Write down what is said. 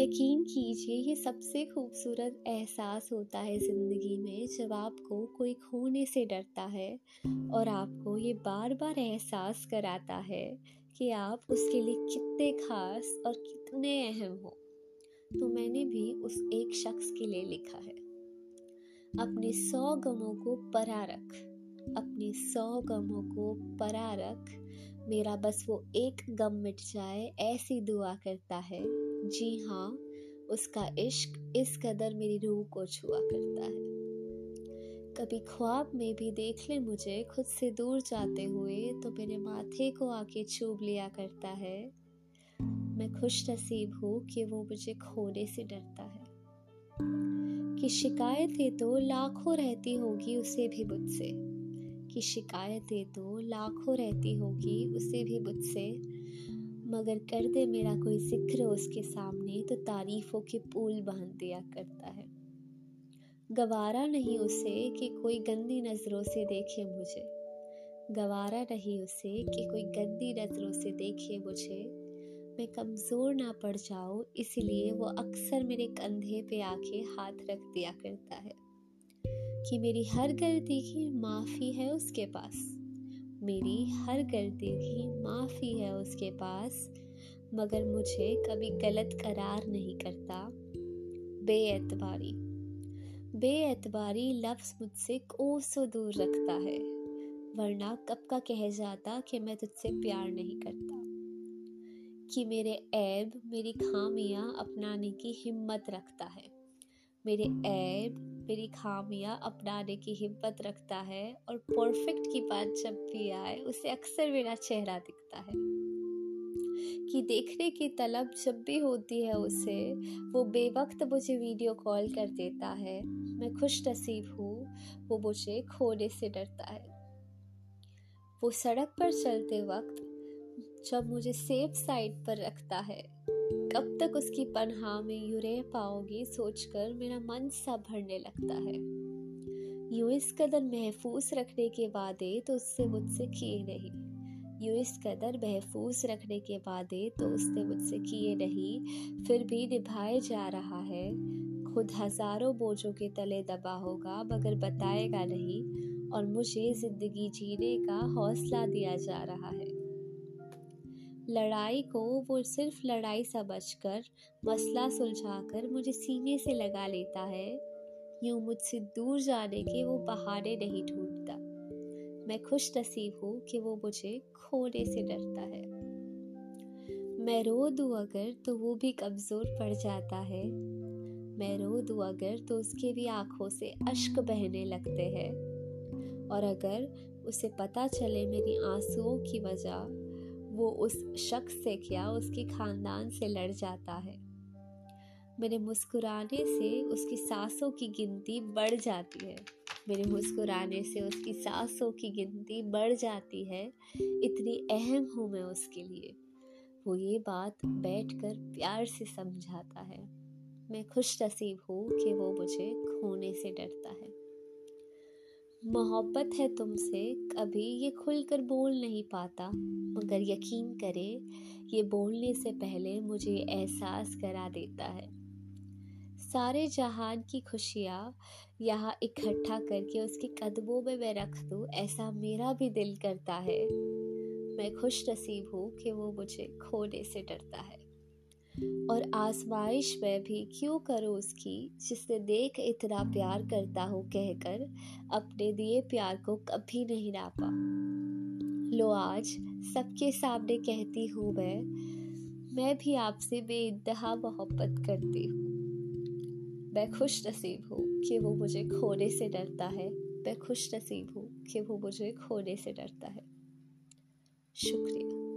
यकीन कीजिए, ये सबसे खूबसूरत एहसास होता है ज़िंदगी में जब आपको कोई खोने से डरता है और आपको ये बार बार एहसास कराता है कि आप उसके लिए कितने खास और कितने अहम हो। तो मैंने भी उस एक शख्स के लिए लिखा है। अपने सौ गमों को परा रख, अपने सौ गमों को परा रख, मेरा बस वो एक गम मिट जाए, ऐसी दुआ करता है। जी हाँ उसका इश्क इस कदर मेरी रूह को छुआ करता है। कभी ख्वाब में भी देख ले मुझे, खुद से दूर जाते हुए तो मेरे माथे को आके चूब लिया करता है। मैं खुश नसीब हूँ कि वो मुझे खोने से डरता है। कि शिकायतें तो लाखों रहती होगी उसे भी मुझसे। कि शिकायतें तो लाखों रहती होगी उसे भी मुझसे। मगर कर दे मेरा कोई ज़िक्र उसके सामने तो तारीफों के पुल बाँध दिया करता है। गवारा नहीं उसे कि कोई गंदी नज़रों से देखे मुझे। गवारा नहीं उसे कि कोई गंदी नज़रों से देखे मुझे। मैं कमज़ोर ना पड़ जाऊँ, इसलिए वो अक्सर मेरे कंधे पे आके हाथ रख दिया करता है। कि मेरी हर गलती की माफ़ी है उसके पास। मेरी हर गलती की माफ़ी है उसके पास, मगर मुझे कभी गलत करार नहीं करता। बेएतबारी। बेएतबारी लफ्ज़ मुझसे कोसों दूर रखता है, वरना कब का कह जाता कि मैं तुझसे प्यार नहीं करता। कि मेरे ऐब मेरी खामियाँ अपनाने की हिम्मत रखता है। मेरे ऐब मेरी खामियाँ अपनाने की हिम्मत रखता है और परफेक्ट की बात जब भी आए, उसे अक्सर मेरा चेहरा दिखता है। कि देखने की तलब जब भी होती है उसे, वो बेवक्त मुझे वीडियो कॉल कर देता है। मैं खुश नसीब हूँ, वो मुझे खोने से डरता है। वो सड़क पर चलते वक्त जब मुझे सेफ़ साइड पर रखता है कब तक उसकी पनहा में यूँ रह पाओगी सोचकर मेरा मन सा भरने लगता है। यूँ इस कदर महफूज रखने के वादे तो उससे मुझसे किए नहीं। यूँ इस कदर महफूज रखने के वादे तो उसने मुझसे किए नहीं, फिर भी निभाए जा रहा है। खुद हज़ारों बोझों के तले दबा होगा, मगर बताएगा नहीं, और मुझे ज़िंदगी जीने का हौसला दिया जा रहा है। लड़ाई को वो सिर्फ़ लड़ाई समझकर, मसला सुलझाकर मुझे सीने से लगा लेता है। यूँ मुझसे दूर जाने के वो बहाने नहीं ढूंढता। मैं खुश नसीब हूँ कि वो मुझे खोने से डरता है। मैं रो दूँ अगर तो वो भी कमज़ोर पड़ जाता है। मैं रो दूँ अगर तो उसके भी आँखों से अश्क बहने लगते हैं। और अगर उसे पता चले मेरी आंसुओं की वजह वो उस शख्स से क्या उसके ख़ानदान से लड़ जाता है। मेरे मुस्कुराने से उसकी सांसों की गिनती बढ़ जाती है। मेरे मुस्कुराने से उसकी सांसों की गिनती बढ़ जाती है। इतनी अहम हूँ मैं उसके लिए। वो ये बात बैठकर प्यार से समझाता है। मैं खुश नसीब हूँ कि वो मुझे खोने से डरता है। मोहब्बत है तुमसे, कभी ये खुलकर बोल नहीं पाता। मगर यकीन करे, ये बोलने से पहले मुझे एहसास करा देता है। सारे जहान की खुशियाँ यहाँ इकट्ठा करके उसके कदमों में मैं रख दूँ, ऐसा मेरा भी दिल करता है। मैं खुश नसीब हूँ कि वो मुझे खोने से डरता है। और आजमाइश में भी क्यों करो उसकी, जिसने देख इतना प्यार करता हो कहकर अपने दिए प्यार को कभी नहीं नापा। लो, आज सबके सामने कहती हूँ मैं मैं भी आपसे बेइंतहा मोहब्बत करती हूँ। मैं खुश नसीब हूँ कि वो मुझे खोने से डरता है। मैं खुश नसीब हूँ कि वो मुझे खोने से डरता है। शुक्रिया।